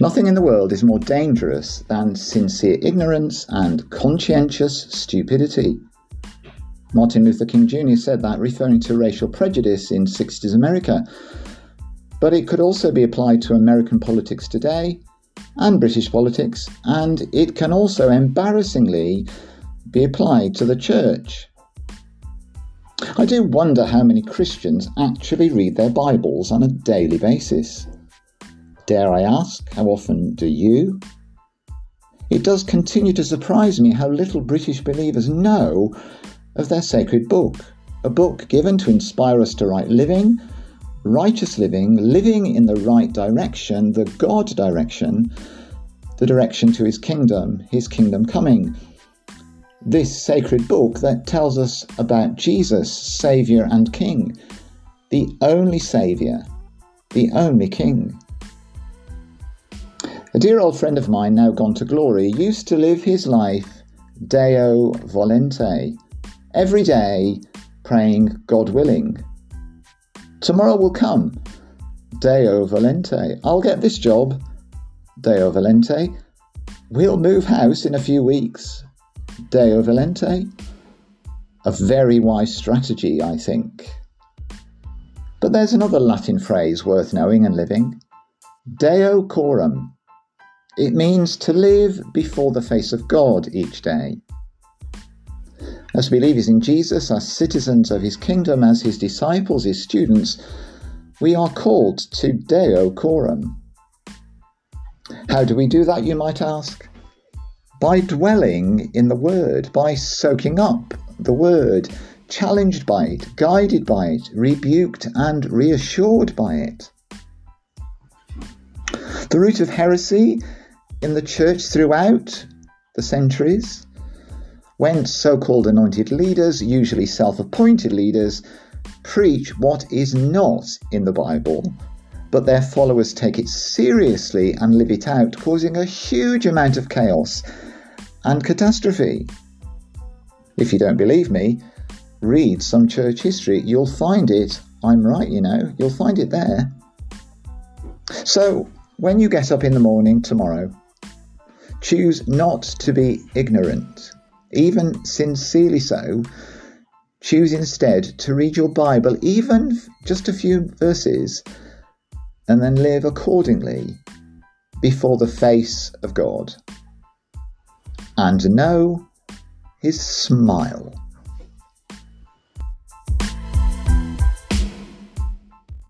Nothing in the world is more dangerous than sincere ignorance and conscientious stupidity. Martin Luther King Jr. said that, referring to racial prejudice in 60s America. But it could also be applied to American politics today and British politics, and it can also embarrassingly be applied to the church. I do wonder how many Christians actually read their Bibles on a daily basis. Dare I ask, how often do you? It does continue to surprise me how little British believers know of their sacred book, a book given to inspire us to right living, righteous living, living in the right direction, the God direction, the direction to His kingdom, His kingdom coming. This sacred book that tells us about Jesus, Saviour and King, the only Saviour, the only King. A dear old friend of mine, now gone to glory, used to live his life Deo volente, every day praying God willing. Tomorrow will come, Deo volente. I'll get this job, Deo volente. We'll move house in a few weeks, Deo volente. A very wise strategy, I think. But there's another Latin phrase worth knowing and living Deo coram, it means to live before the face of God each day. As believers in Jesus, as citizens of his kingdom, as his disciples, his students, we are called to Deo coram. How do we do that, you might ask? By dwelling in the Word, by soaking up the Word, challenged by it, guided by it, rebuked and reassured by it. The root of heresy in the church throughout the centuries when so called anointed leaders, usually self appointed leaders, preach what is not in the Bible, but their followers take it seriously and live it out, causing a huge amount of chaos and catastrophe. If you don't believe me, read some church history. You'll find it. I'm right, you know, you'll find it there. So, when you get up in the morning tomorrow, Choose not to be ignorant, even sincerely so. Choose instead to read your Bible, even just a few verses, and then live accordingly before the face of God. And know his smile.